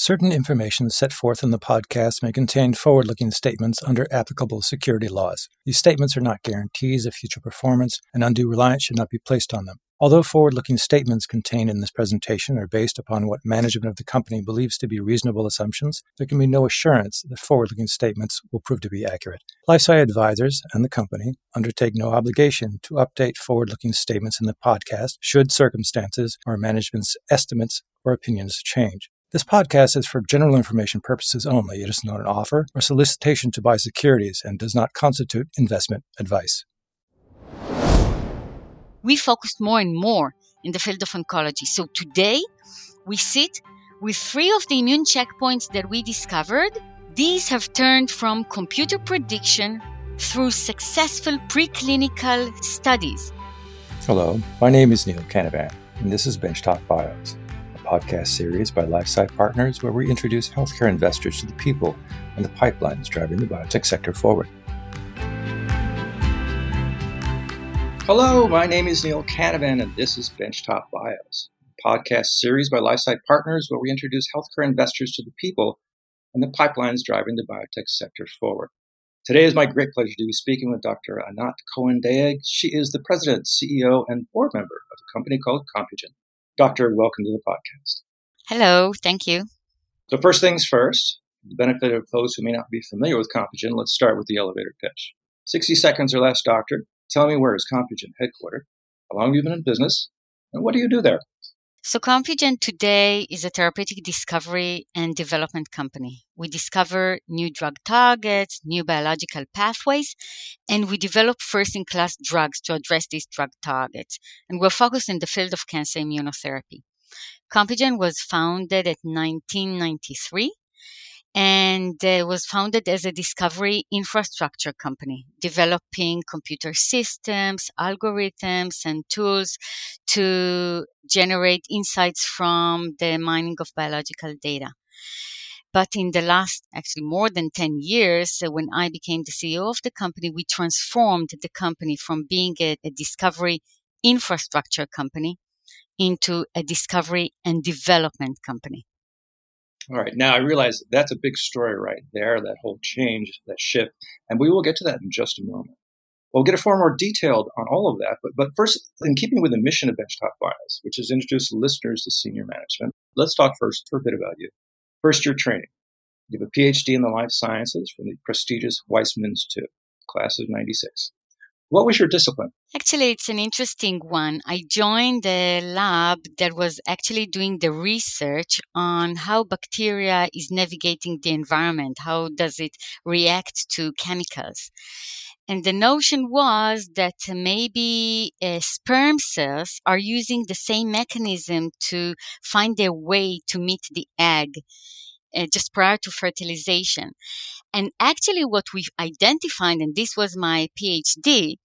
Certain information set forth in the podcast may contain forward looking statements under applicable security laws. These statements are not guarantees of future performance, and undue reliance should not be placed on them. Although forward looking statements contained in this presentation are based upon what management of the company believes to be reasonable assumptions, there can be no assurance that forward looking statements will prove to be accurate. LifeSci Advisors and the company undertake no obligation to update forward looking statements in the podcast should circumstances or management's estimates or opinions change. This podcast is for general information purposes only. It is not an offer or solicitation to buy securities and does not constitute investment advice. We focused more and more in the field of oncology. So today, we sit with three of the immune checkpoints that we discovered. These have turned from computer prediction through successful preclinical studies. Hello, my name is Neil Canavan, and this is Benchtop Bios podcast series by LifeSci Partners, where we introduce healthcare investors to the people and the pipelines driving the biotech sector forward. Hello, my name is Neil Canavan, and this is Benchtop Bios, a podcast series by LifeSci Partners, where we introduce healthcare investors to the people and the pipelines driving the biotech sector forward. Today is my great pleasure to be speaking with Dr. Anat Cohen-Dayag. She is the president, CEO, and board member of a company called Compugen. Doctor, welcome to the podcast. Hello, thank you. So, first things first, the benefit of those who may not be familiar with Compugen, let's start with the elevator pitch. 60 seconds or less, Doctor. Tell me where is Compugen headquartered? How long have you been in business? And what do you do there? So, Compugen today is a therapeutic discovery and development company. We discover new drug targets, new biological pathways, and we develop first in class drugs to address these drug targets. And we're focused in the field of cancer immunotherapy. Compugen was founded at 1993 and uh, was founded as a discovery infrastructure company, developing computer systems, algorithms, and tools to generate insights from the mining of biological data. But in the last, actually more than 10 years, uh, when I became the CEO of the company, we transformed the company from being a, a discovery infrastructure company into a discovery and development company. All right. Now I realize that's a big story right there, that whole change, that shift. And we will get to that in just a moment. We'll get a far more detailed on all of that. But, but first, in keeping with the mission of Benchtop Bios, which is introduce listeners to senior management, let's talk first for a bit about you. First year training. You have a PhD in the life sciences from the prestigious Weizmann Institute, class of 96. What was your discipline? Actually, it's an interesting one. I joined a lab that was actually doing the research on how bacteria is navigating the environment. How does it react to chemicals? And the notion was that maybe uh, sperm cells are using the same mechanism to find their way to meet the egg uh, just prior to fertilization. And actually, what we've identified, and this was my PhD,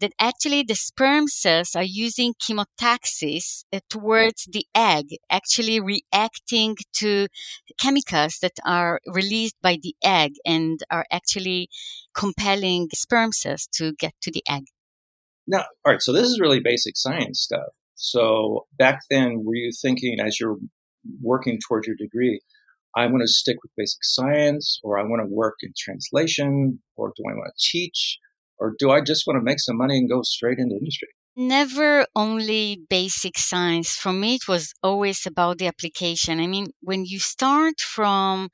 that actually the sperm cells are using chemotaxis uh, towards the egg, actually reacting to chemicals that are released by the egg and are actually compelling sperm cells to get to the egg. Now, all right, so this is really basic science stuff. So back then, were you thinking as you're working towards your degree, I want to stick with basic science, or I want to work in translation, or do I want to teach, or do I just want to make some money and go straight into industry? Never only basic science. For me, it was always about the application. I mean, when you start from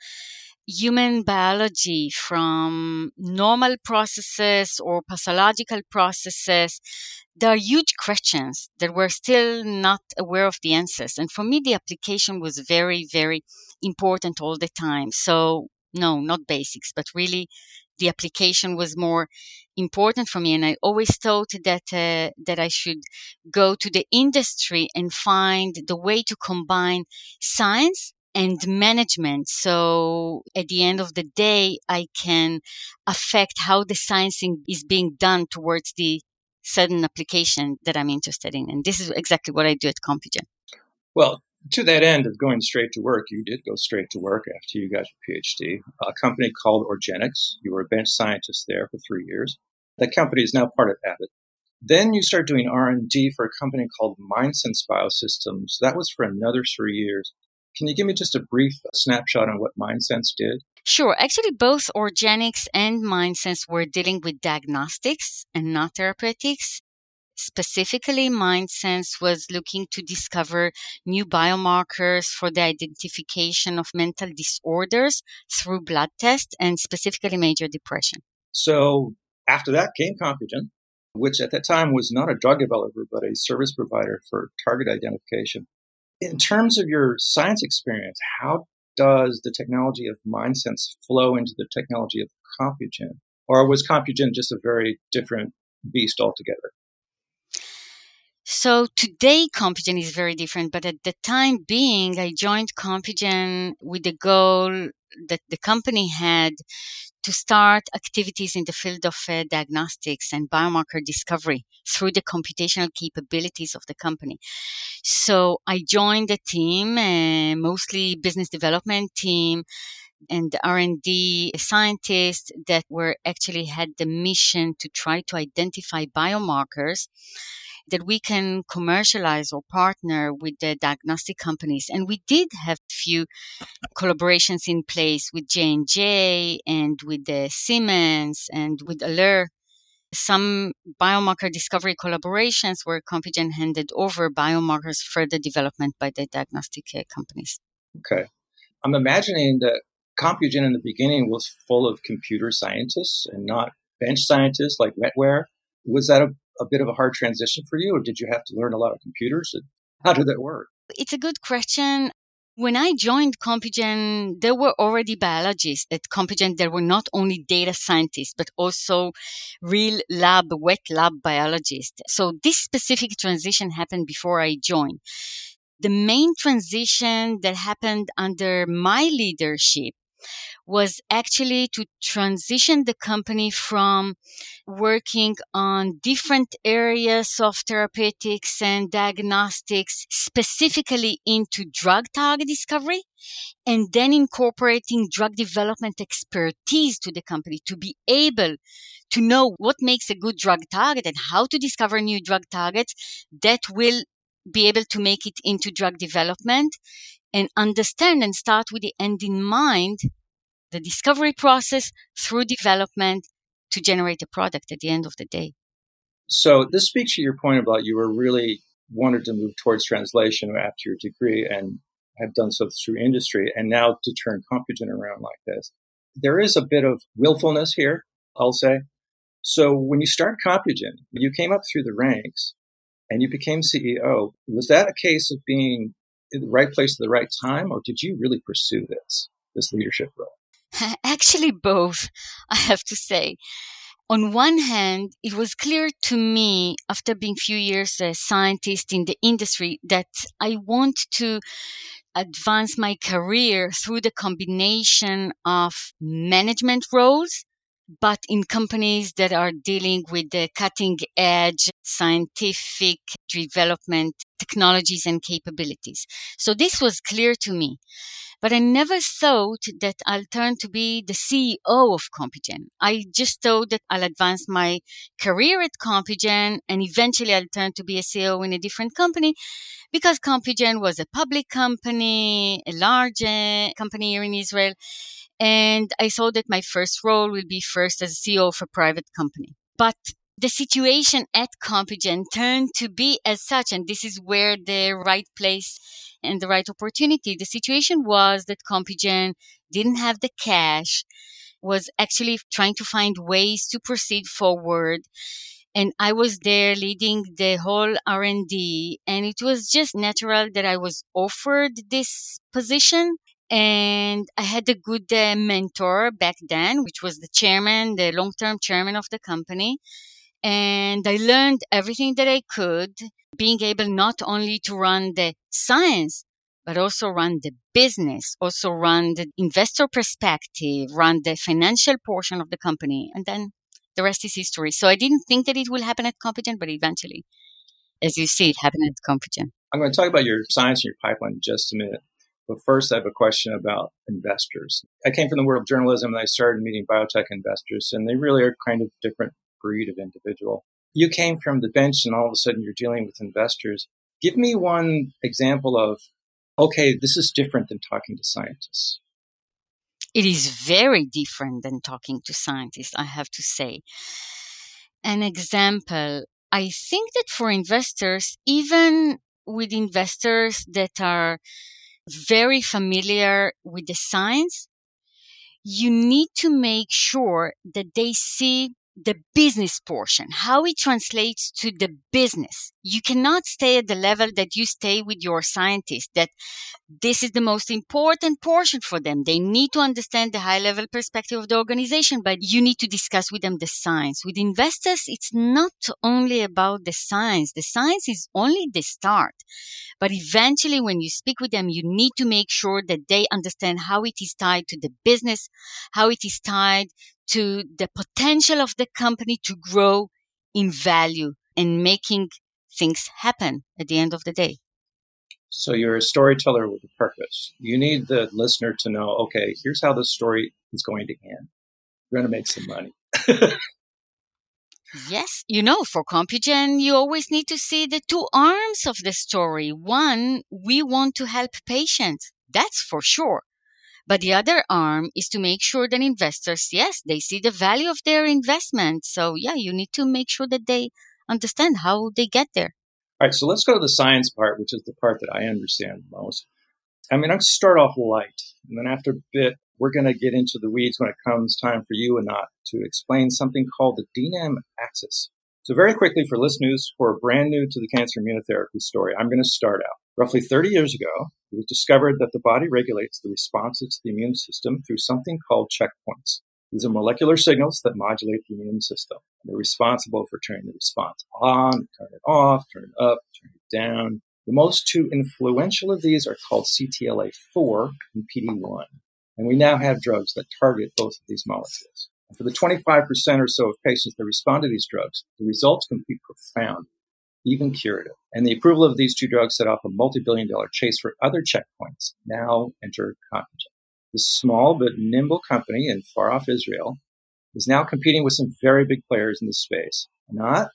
human biology from normal processes or pathological processes, there are huge questions that we're still not aware of the answers. And for me, the application was very, very important all the time. So, no, not basics, but really the application was more important for me. And I always thought that, uh, that I should go to the industry and find the way to combine science and management. So at the end of the day, I can affect how the sciencing is being done towards the certain application that I'm interested in. And this is exactly what I do at Compugen. Well, to that end of going straight to work, you did go straight to work after you got your PhD. A company called Orgenics. You were a bench scientist there for three years. That company is now part of Abbott. Then you start doing R&D for a company called MindSense Biosystems. That was for another three years. Can you give me just a brief uh, snapshot on what MindSense did? Sure. Actually, both Orgenics and MindSense were dealing with diagnostics and not therapeutics. Specifically, MindSense was looking to discover new biomarkers for the identification of mental disorders through blood tests and specifically major depression. So after that came Compugen, which at that time was not a drug developer, but a service provider for target identification. In terms of your science experience, how does the technology of MindSense flow into the technology of Compugen? Or was Compugen just a very different beast altogether? So today Compugen is very different, but at the time being, I joined Compugen with the goal that the company had to start activities in the field of uh, diagnostics and biomarker discovery through the computational capabilities of the company. So I joined the team, uh, mostly business development team and R&D scientists that were actually had the mission to try to identify biomarkers that we can commercialize or partner with the diagnostic companies. And we did have few collaborations in place with J&J and with the Siemens and with Alere. Some biomarker discovery collaborations where Compugen handed over biomarkers for the development by the diagnostic uh, companies. Okay. I'm imagining that Compugen in the beginning was full of computer scientists and not bench scientists like wetware. Was that a a bit of a hard transition for you, or did you have to learn a lot of computers? How did that work? It's a good question. When I joined Compugen, there were already biologists at Compugen. There were not only data scientists, but also real lab, wet lab biologists. So this specific transition happened before I joined. The main transition that happened under my leadership was actually to transition the company from working on different areas of therapeutics and diagnostics specifically into drug target discovery and then incorporating drug development expertise to the company to be able to know what makes a good drug target and how to discover new drug targets that will be able to make it into drug development and understand and start with the end in mind the discovery process through development to generate a product at the end of the day. So this speaks to your point about you were really wanted to move towards translation after your degree and have done so through industry and now to turn Compugen around like this. There is a bit of willfulness here, I'll say. So when you start Compugen, you came up through the ranks and you became CEO. Was that a case of being in the right place at the right time or did you really pursue this, this leadership role? Actually, both, I have to say. On one hand, it was clear to me after being few years a scientist in the industry that I want to advance my career through the combination of management roles, but in companies that are dealing with the cutting edge scientific development technologies and capabilities. So this was clear to me. But I never thought that I'll turn to be the CEO of Compugen. I just thought that I'll advance my career at Compugen and eventually I'll turn to be a CEO in a different company because Compugen was a public company, a large uh, company here in Israel. And I thought that my first role will be first as CEO of a private company. But the situation at Compugen turned to be as such, and this is where the right place and the right opportunity. The situation was that Compugen didn't have the cash, was actually trying to find ways to proceed forward. And I was there leading the whole R&D and it was just natural that I was offered this position. And I had a good uh, mentor back then, which was the chairman, the long-term chairman of the company. And I learned everything that I could being able not only to run the science, but also run the business, also run the investor perspective, run the financial portion of the company. And then the rest is history. So I didn't think that it will happen at Compugen, but eventually, as you see, it happened at Compugen. I'm going to talk about your science and your pipeline in just a minute. But first, I have a question about investors. I came from the world of journalism and I started meeting biotech investors, and they really are kind of different breed of individual you came from the bench and all of a sudden you're dealing with investors. Give me one example of okay, this is different than talking to scientists? It is very different than talking to scientists, I have to say. An example, I think that for investors, even with investors that are very familiar with the science, you need to make sure that they see the business portion, how it translates to the business. You cannot stay at the level that you stay with your scientists, that this is the most important portion for them. They need to understand the high level perspective of the organization, but you need to discuss with them the science. With investors, it's not only about the science. The science is only the start. But eventually, when you speak with them, you need to make sure that they understand how it is tied to the business, how it is tied to the potential of the company to grow in value and making things happen at the end of the day. So you're a storyteller with a purpose. You need the listener to know, okay, here's how the story is going to end. We're going to make some money. yes, you know, for Compugen, you always need to see the two arms of the story. One, we want to help patients. That's for sure. But the other arm is to make sure that investors, yes, they see the value of their investment. So yeah, you need to make sure that they understand how they get there. All right, so let's go to the science part, which is the part that I understand most. I mean, I'm going to start off light, and then after a bit, we're going to get into the weeds when it comes time for you Anat to explain something called the DNAM axis. So very quickly for listeners who are brand new to the cancer immunotherapy story, I'm going to start out. Roughly 30 years ago, it was discovered that the body regulates the responses to the immune system through something called checkpoints. These are molecular signals that modulate the immune system. They're responsible for turning the response on, turn it off, turn it up, turn it down. The most two influential of these are called CTLA4 and PD1. And we now have drugs that target both of these molecules. And for the 25% or so of patients that respond to these drugs, the results can be profound, even curative. And the approval of these two drugs set off a multi-billion dollar chase for other checkpoints. Now enter Compugen. This small but nimble company in far off Israel is now competing with some very big players in the space. Not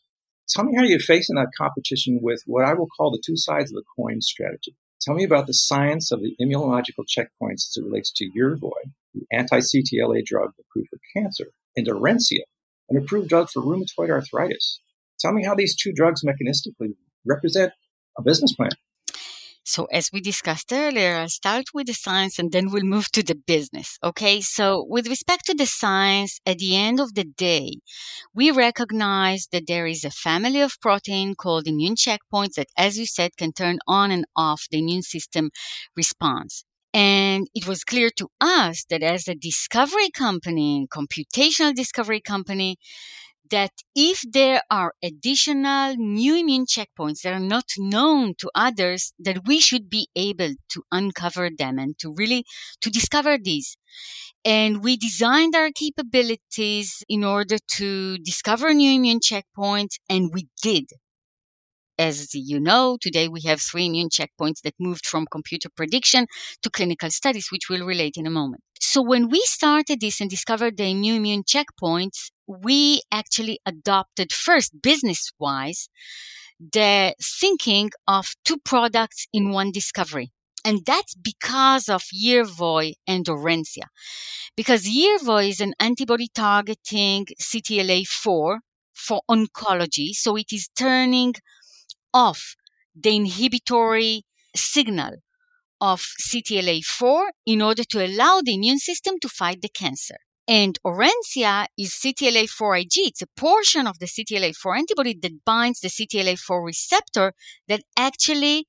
tell me how you're facing that competition with what I will call the two sides of the coin strategy. Tell me about the science of the immunological checkpoints as it relates to Yervoy, the anti-CTLA drug approved for cancer, and Orencia, an approved drug for rheumatoid arthritis. Tell me how these two drugs mechanistically represent a business plan. So as we discussed earlier, I'll start with the science and then we'll move to the business. Okay. So with respect to the science, at the end of the day, we recognize that there is a family of protein called immune checkpoints that, as you said, can turn on and off the immune system response. And it was clear to us that as a discovery company, computational discovery company, that if there are additional new immune checkpoints that are not known to others, that we should be able to uncover them and to really to discover these. And we designed our capabilities in order to discover new immune checkpoints, and we did. As you know, today we have three immune checkpoints that moved from computer prediction to clinical studies, which we'll relate in a moment. So when we started this and discovered the new immune checkpoints, we actually adopted first business wise the thinking of two products in one discovery. And that's because of Yervoy and Orencia. Because Yervoy is an antibody targeting CTLA4 for oncology. So it is turning off the inhibitory signal of CTLA4 in order to allow the immune system to fight the cancer. And Orencia is CTLA4 Ig. It's a portion of the CTLA4 antibody that binds the CTLA4 receptor that actually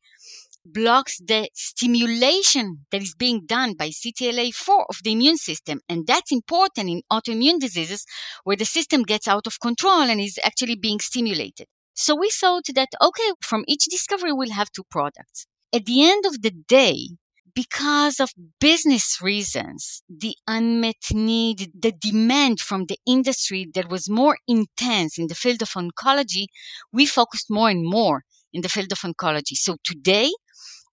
blocks the stimulation that is being done by CTLA4 of the immune system. And that's important in autoimmune diseases where the system gets out of control and is actually being stimulated. So we thought that, okay, from each discovery, we'll have two products. At the end of the day, because of business reasons, the unmet need, the demand from the industry that was more intense in the field of oncology, we focused more and more in the field of oncology. So today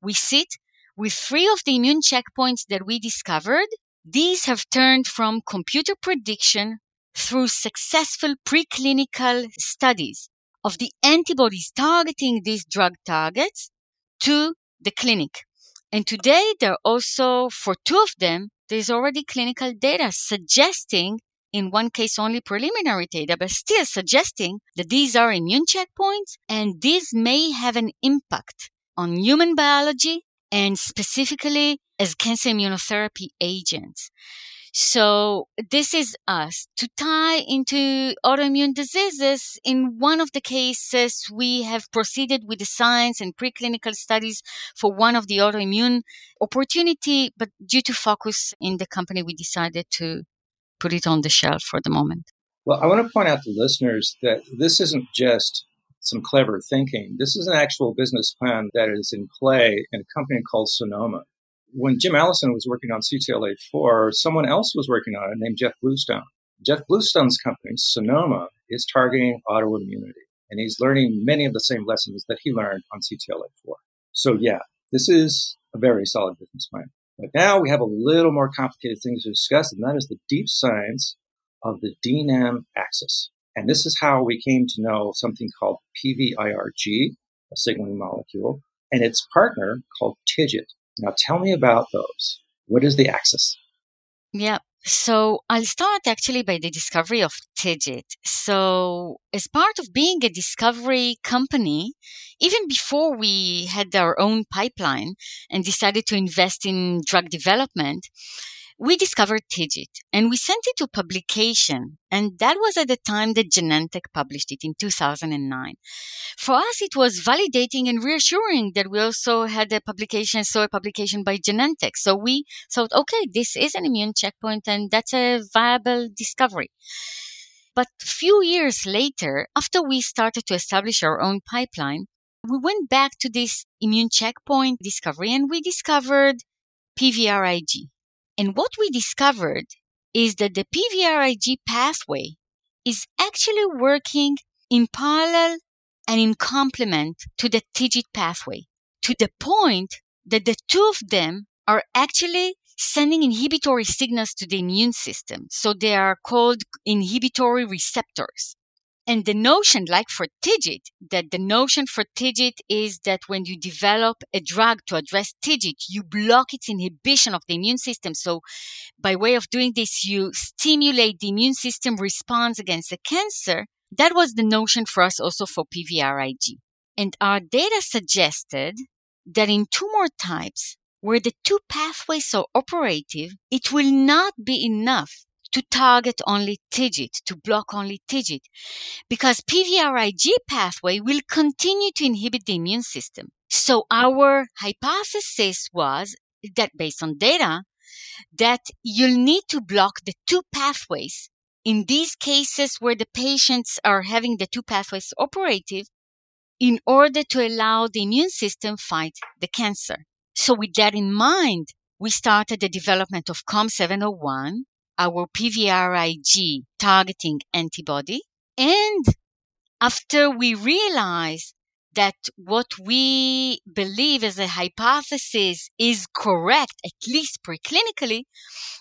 we sit with three of the immune checkpoints that we discovered. These have turned from computer prediction through successful preclinical studies of the antibodies targeting these drug targets to the clinic. And today, there are also, for two of them, there's already clinical data suggesting, in one case only preliminary data, but still suggesting that these are immune checkpoints and these may have an impact on human biology and specifically as cancer immunotherapy agents. So this is us to tie into autoimmune diseases. In one of the cases, we have proceeded with the science and preclinical studies for one of the autoimmune opportunity, but due to focus in the company, we decided to put it on the shelf for the moment. Well, I want to point out to listeners that this isn't just some clever thinking. This is an actual business plan that is in play in a company called Sonoma when Jim Allison was working on CTLA4, someone else was working on it named Jeff Bluestone. Jeff Bluestone's company, Sonoma, is targeting autoimmunity, and he's learning many of the same lessons that he learned on CTLA4. So, yeah, this is a very solid business plan. But now we have a little more complicated things to discuss, and that is the deep science of the DNAM axis. And this is how we came to know something called PVRIG, a signaling molecule, and its partner called TIGIT, now tell me about those. What is the axis? Yeah. So I'll start actually by the discovery of TIGIT. So as part of being a discovery company, even before we had our own pipeline and decided to invest in drug development, we discovered TIGIT and we sent it to publication. And that was at the time that Genentech published it in 2009. For us, it was validating and reassuring that we also had a publication, saw a publication by Genentech. So we thought, okay, this is an immune checkpoint and that's a viable discovery. But few years later, after we started to establish our own pipeline, we went back to this immune checkpoint discovery and we discovered PVRIG. And what we discovered is that the PVRIG pathway is actually working in parallel and in complement to the TIGIT pathway to the point that the two of them are actually sending inhibitory signals to the immune system. So they are called inhibitory receptors. And the notion, like for TIGIT, that the notion for TIGIT is that when you develop a drug to address TIGIT, you block its inhibition of the immune system. So by way of doing this, you stimulate the immune system response against the cancer. That was the notion for us also for PVRIG. And our data suggested that in tumor types where the two pathways are operative, it will not be enough to target only TIGIT, to block only TIGIT, because PVRIG pathway will continue to inhibit the immune system. So our hypothesis was that based on data, that you'll need to block the two pathways in these cases where the patients are having the two pathways operative in order to allow the immune system fight the cancer. So with that in mind, we started the development of COM701, our PVRIG targeting antibody. And after we realize that what we believe as a hypothesis is correct, at least preclinically,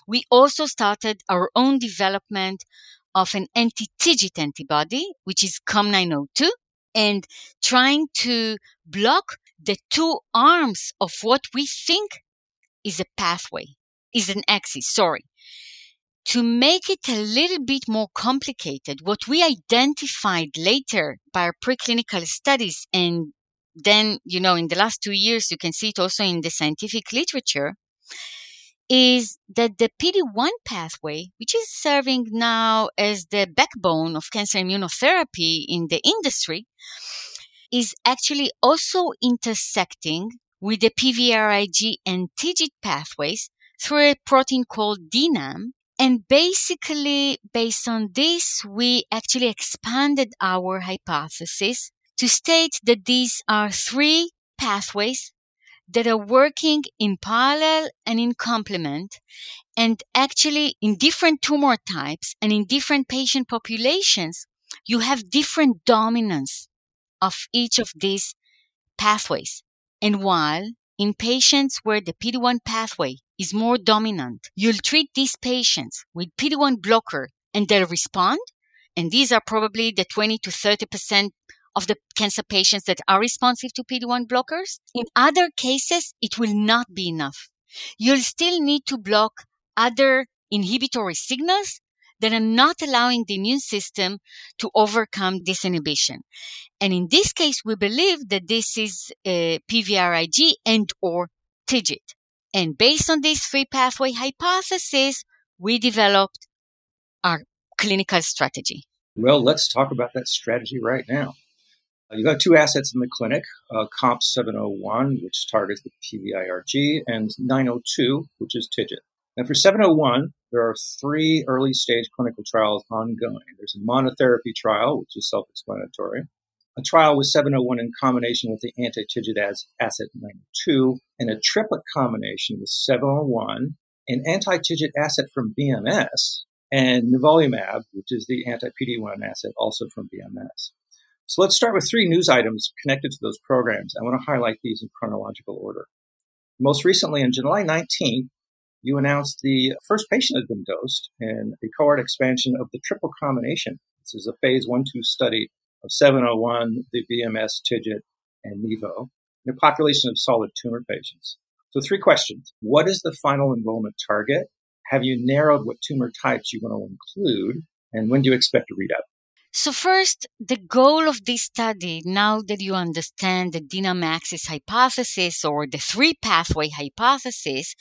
we also started our own development of an anti-TIGIT antibody, which is COM902, and trying to block the two arms of what we think is a pathway, is an axis, sorry to make it a little bit more complicated, what we identified later by our preclinical studies and then, you know, in the last two years, you can see it also in the scientific literature, is that the PD-1 pathway, which is serving now as the backbone of cancer immunotherapy in the industry, is actually also intersecting with the PVRIG and TIGIT pathways through a protein called DNAM, and basically, based on this, we actually expanded our hypothesis to state that these are three pathways that are working in parallel and in complement and actually in different tumor types and in different patient populations you have different dominance of each of these pathways. And while in patients where the PD-1 pathway is more dominant, you'll treat these patients with PD-1 blocker and they'll respond. And these are probably the 20 to 30% of the cancer patients that are responsive to PD-1 blockers. In other cases, it will not be enough. You'll still need to block other inhibitory signals that are not allowing the immune system to overcome this inhibition. And in this case, we believe that this is uh, a PVRIG and or TIGIT. And based on this three pathway hypothesis, we developed our clinical strategy. Well, let's talk about that strategy right now. Uh, you got two assets in the clinic, uh, COM 701, which targets the PVRIG, and 902, which is TIGIT. And for 701, there are three early stage clinical trials ongoing. There's a monotherapy trial, which is self explanatory, a trial with 701 in combination with the anti TIGIT asset 92, and a triplet combination with 701, an anti TIGIT asset from BMS, and nivolumab, which is the anti PD1 asset also from BMS. So let's start with three news items connected to those programs. I want to highlight these in chronological order. Most recently, on July 19th, you announced the first patient had been dosed in a cohort expansion of the triple combination. This is a phase 1 2 study of 701, the BMS, TIGIT, and NIVO in a population of solid tumor patients. So, three questions. What is the final enrollment target? Have you narrowed what tumor types you want to include? And when do you expect to read out? So first, the goal of this study, now that you understand the DNAM axis hypothesis or the three pathway hypothesis,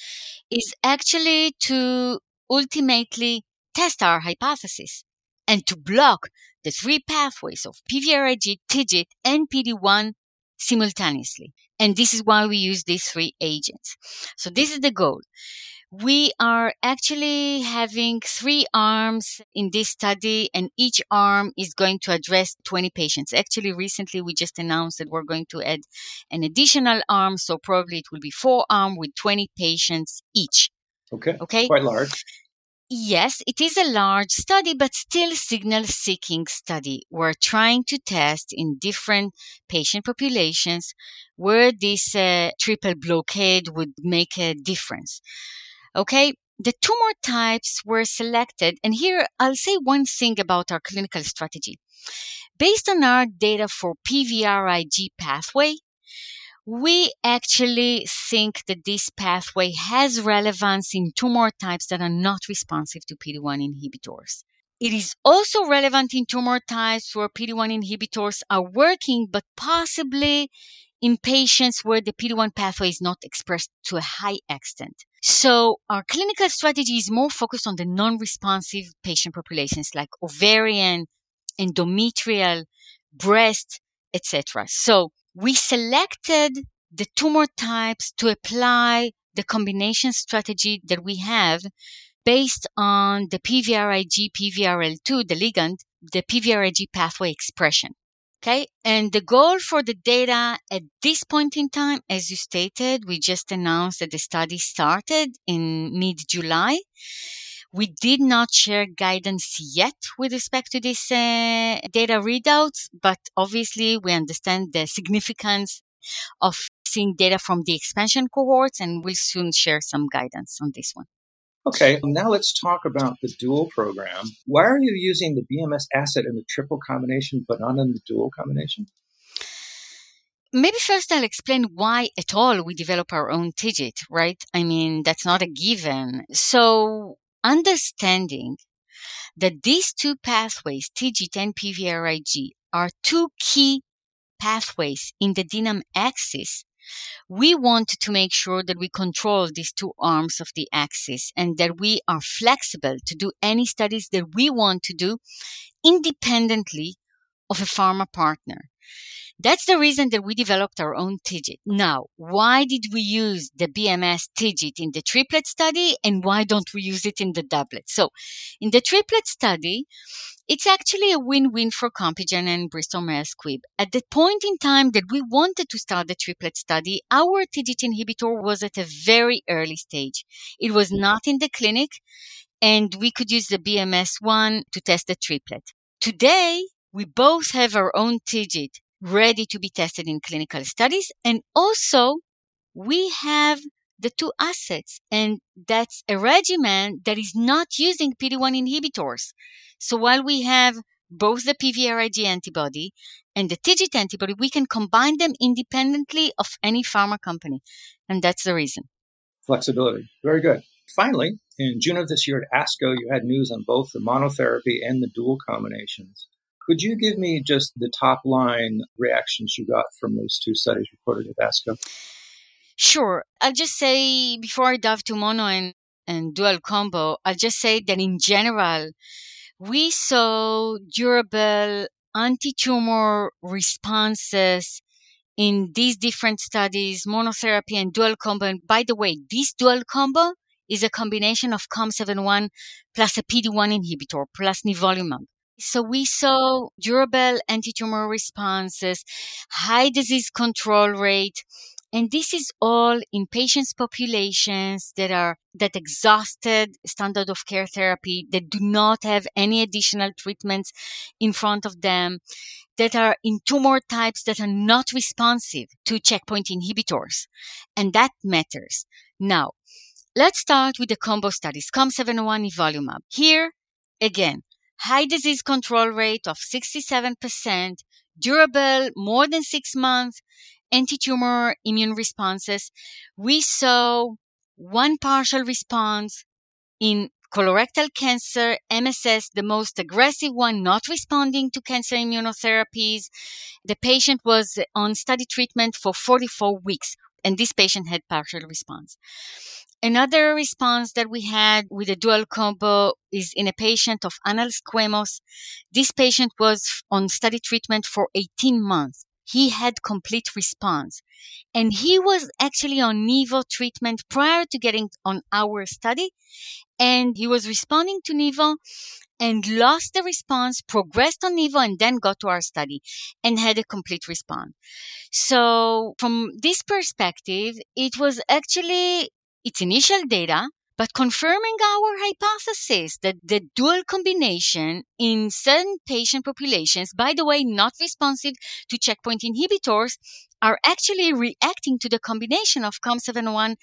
is actually to ultimately test our hypothesis and to block the three pathways of PVRIG, TIGIT, and PD1 simultaneously. And this is why we use these three agents. So this is the goal. We are actually having three arms in this study, and each arm is going to address 20 patients. Actually, recently we just announced that we're going to add an additional arm, so probably it will be four arm with 20 patients each. Okay. Okay. Quite large. Yes, it is a large study, but still signal seeking study. We're trying to test in different patient populations where this uh, triple blockade would make a difference. Okay. The tumor types were selected. And here I'll say one thing about our clinical strategy. Based on our data for PVRIG pathway, we actually think that this pathway has relevance in tumor types that are not responsive to PD-1 inhibitors. It is also relevant in tumor types where PD-1 inhibitors are working, but possibly in patients where the PD-1 pathway is not expressed to a high extent. So our clinical strategy is more focused on the non-responsive patient populations like ovarian, endometrial, breast, etc. So we selected the tumor types to apply the combination strategy that we have based on the PVRIG, PVRL2, the ligand, the PVRIG pathway expression. Okay. And the goal for the data at this point in time, as you stated, we just announced that the study started in mid July. We did not share guidance yet with respect to these uh, data readouts, but obviously we understand the significance of seeing data from the expansion cohorts and we'll soon share some guidance on this one. Okay, now let's talk about the dual program. Why are you using the BMS asset in the triple combination but not in the dual combination? Maybe first I'll explain why at all we develop our own TIGIT, right? I mean, that's not a given. So understanding that these two pathways, TIGIT and PVRIG, are two key pathways in the DNAM axis we want to make sure that we control these two arms of the axis and that we are flexible to do any studies that we want to do independently of a pharma partner. That's the reason that we developed our own TIGIT. Now, why did we use the BMS TIGIT in the triplet study and why don't we use it in the doublet? So, in the triplet study, it's actually a win-win for Compugen and Bristol Myers Squibb. At the point in time that we wanted to start the triplet study, our TIGIT inhibitor was at a very early stage. It was not in the clinic and we could use the BMS one to test the triplet. Today, we both have our own TIGIT ready to be tested in clinical studies. And also we have the two assets and that's a regimen that is not using PD-1 inhibitors. So while we have both the PVRIG antibody and the TIGIT antibody, we can combine them independently of any pharma company. And that's the reason. Flexibility. Very good. Finally, in June of this year at ASCO, you had news on both the monotherapy and the dual combinations. Could you give me just the top line reactions you got from those two studies reported at ASCO? Sure. I'll just say before I dive to mono and, and dual combo, I'll just say that in general, we saw durable anti-tumor responses in these different studies, monotherapy and dual combo. And by the way, this dual combo is a combination of COM701 plus a PD-1 inhibitor plus nivolumab. So we saw durable anti-tumor responses, high disease control rate, and this is all in patients populations that are that exhausted standard of care therapy that do not have any additional treatments in front of them that are in tumor types that are not responsive to checkpoint inhibitors and that matters. Now let's start with the combo studies com701 nivolumab. Here again high disease control rate of 67% durable more than six months anti-tumor immune responses, we saw one partial response in colorectal cancer, MSS, the most aggressive one, not responding to cancer immunotherapies. The patient was on study treatment for 44 weeks, and this patient had partial response. Another response that we had with a dual combo is in a patient of anal squamous. This patient was on study treatment for 18 months he had complete response. And he was actually on Nivo treatment prior to getting on our study. And he was responding to Nivo and lost the response, progressed on Nivo, and then got to our study and had a complete response. So from this perspective, it was actually its initial data but confirming our hypothesis that the dual combination in certain patient populations, by the way, not responsive to checkpoint inhibitors, are actually reacting to the combination of COM701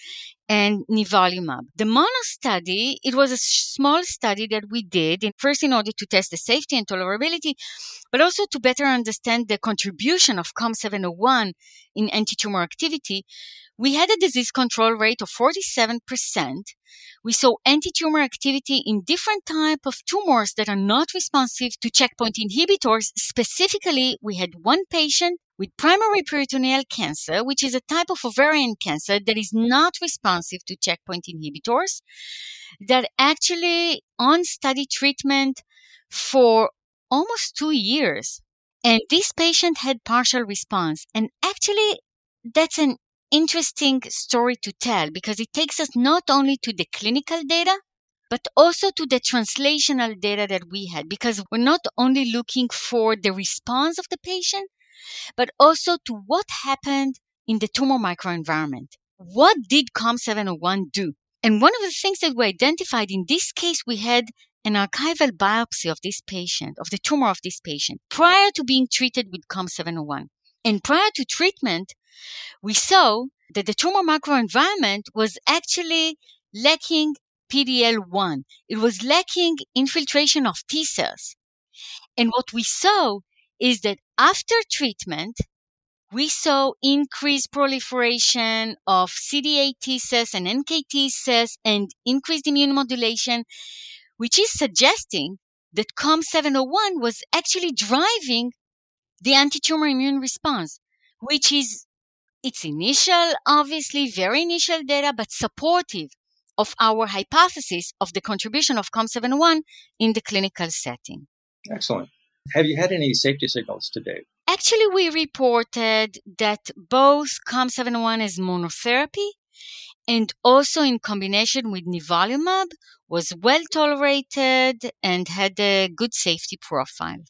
and nivolumab. The mono study, it was a small study that we did in, first in order to test the safety and tolerability, but also to better understand the contribution of COM701 in antitumor activity. We had a disease control rate of 47%. We saw anti-tumor activity in different type of tumors that are not responsive to checkpoint inhibitors. Specifically, we had one patient with primary peritoneal cancer, which is a type of ovarian cancer that is not responsive to checkpoint inhibitors, that actually on study treatment for almost two years. And this patient had partial response. And actually, that's an interesting story to tell because it takes us not only to the clinical data, but also to the translational data that we had because we're not only looking for the response of the patient, but also to what happened in the tumor microenvironment. What did COM701 do? And one of the things that we identified in this case, we had an archival biopsy of this patient, of the tumor of this patient, prior to being treated with COM701. And prior to treatment, we saw that the tumor microenvironment was actually lacking PDL1. It was lacking infiltration of T cells. And what we saw is that after treatment, we saw increased proliferation of CD8 T cells and NKT cells and increased immune modulation, which is suggesting that COM701 was actually driving the anti-tumor immune response, which is its initial, obviously very initial data, but supportive of our hypothesis of the contribution of COM701 in the clinical setting. Excellent. Have you had any safety signals to date? Actually, we reported that both COM701 as monotherapy and also in combination with nivolumab was well tolerated and had a good safety profile.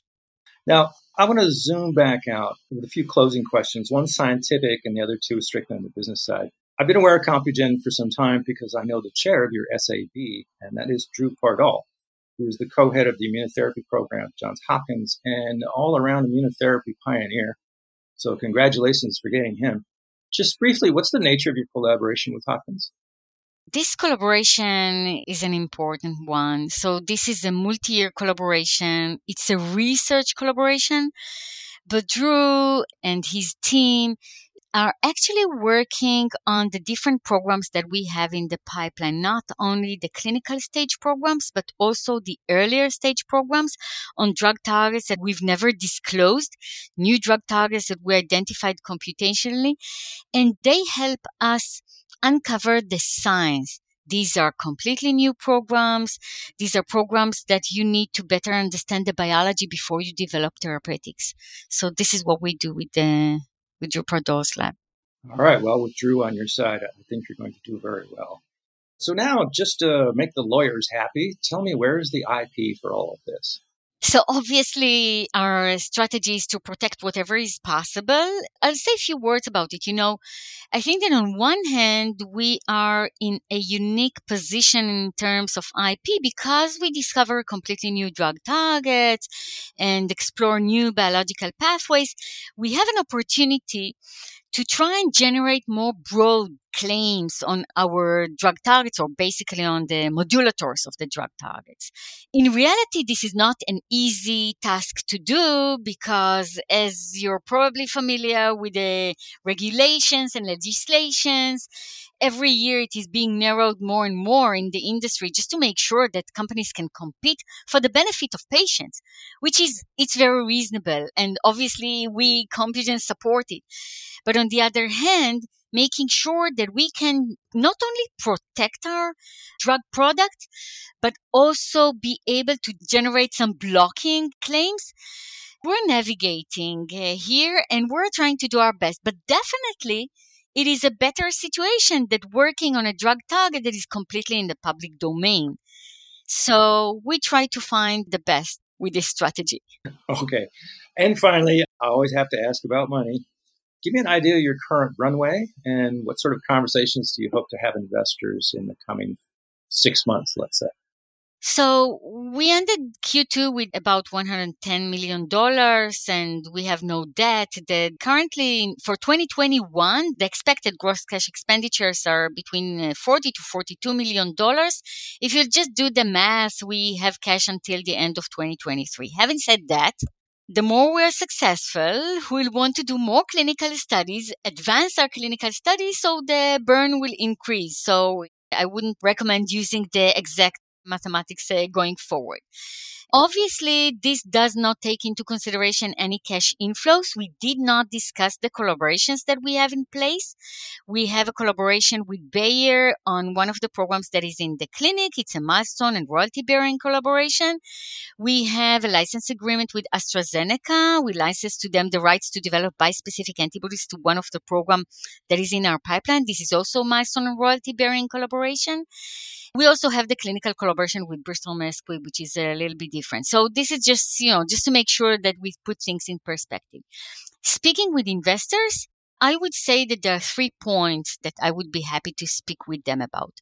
Now, I want to zoom back out with a few closing questions, one scientific and the other two strictly on the business side. I've been aware of Compugen for some time because I know the chair of your SAB, and that is Drew Pardoll, who is the co-head of the immunotherapy program at Johns Hopkins and all-around immunotherapy pioneer. So congratulations for getting him. Just briefly, what's the nature of your collaboration with Hopkins? This collaboration is an important one. So this is a multi-year collaboration. It's a research collaboration, but Drew and his team are actually working on the different programs that we have in the pipeline, not only the clinical stage programs, but also the earlier stage programs on drug targets that we've never disclosed, new drug targets that we identified computationally, and they help us uncover the science. These are completely new programs. These are programs that you need to better understand the biology before you develop therapeutics. So this is what we do with the with Drew Pardoll's lab. All right. Well, with Drew on your side, I think you're going to do very well. So now, just to make the lawyers happy, tell me where's the IP for all of this? So obviously our strategy is to protect whatever is possible. I'll say a few words about it. You know, I think that on one hand, we are in a unique position in terms of IP because we discover completely new drug targets and explore new biological pathways. We have an opportunity to try and generate more broad claims on our drug targets or basically on the modulators of the drug targets. In reality, this is not an easy task to do because as you're probably familiar with the regulations and legislations, every year it is being narrowed more and more in the industry just to make sure that companies can compete for the benefit of patients, which is, it's very reasonable. And obviously we Compugen support it. But on the other hand, making sure that we can not only protect our drug product, but also be able to generate some blocking claims. We're navigating uh, here and we're trying to do our best, but definitely it is a better situation than working on a drug target that is completely in the public domain. So we try to find the best with this strategy. Okay. And finally, I always have to ask about money give me an idea of your current runway and what sort of conversations do you hope to have investors in the coming six months, let's say? So we ended Q2 with about $110 million and we have no debt. That currently for 2021, the expected gross cash expenditures are between uh, 40 to 42 million dollars. If you just do the math, we have cash until the end of 2023. Having said that, the more we are successful, we'll want to do more clinical studies, advance our clinical studies, so the burn will increase. So I wouldn't recommend using the exact mathematics uh, going forward. Obviously, this does not take into consideration any cash inflows. We did not discuss the collaborations that we have in place. We have a collaboration with Bayer on one of the programs that is in the clinic. It's a milestone and royalty bearing collaboration. We have a license agreement with AstraZeneca. We license to them the rights to develop bispecific antibodies to one of the program that is in our pipeline. This is also milestone and royalty bearing collaboration. We also have the clinical collaboration with Bristol Myers Squibb, which is a little bit different. So this is just, you know, just to make sure that we put things in perspective. Speaking with investors, I would say that there are three points that I would be happy to speak with them about.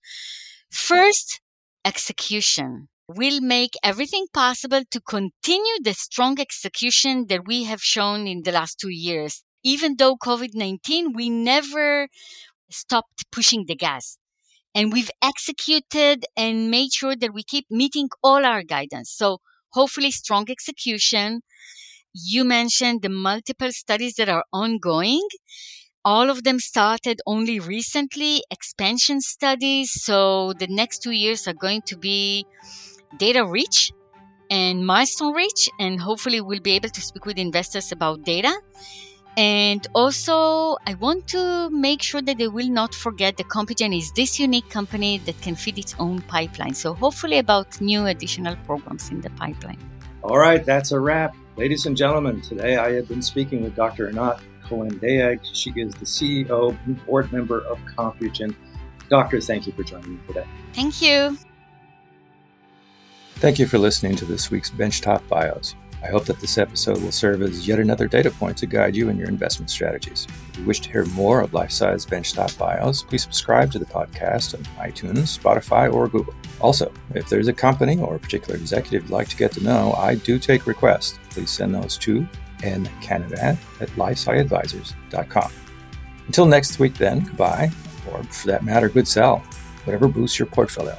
First, execution. We'll make everything possible to continue the strong execution that we have shown in the last two years. Even though COVID-19, we never stopped pushing the gas and we've executed and made sure that we keep meeting all our guidance. So hopefully strong execution. You mentioned the multiple studies that are ongoing. All of them started only recently, expansion studies. So the next two years are going to be data rich and milestone rich. And hopefully we'll be able to speak with investors about data. And also, I want to make sure that they will not forget that Compugen is this unique company that can feed its own pipeline. So, hopefully, about new additional programs in the pipeline. All right, that's a wrap. Ladies and gentlemen, today I have been speaking with Dr. Anat Cohen She is the CEO and board member of Compugen. Doctor, thank you for joining me today. Thank you. Thank you for listening to this week's Benchtop Bios. I hope that this episode will serve as yet another data point to guide you in your investment strategies. If you wish to hear more of LifeSci benchtop bios, please subscribe to the podcast on iTunes, Spotify, or Google. Also, if there's a company or a particular executive you'd like to get to know, I do take requests. Please send those to ncanavan at lifesciadvisors.com. Until next week, then, goodbye, or for that matter, good sell. whatever boosts your portfolio.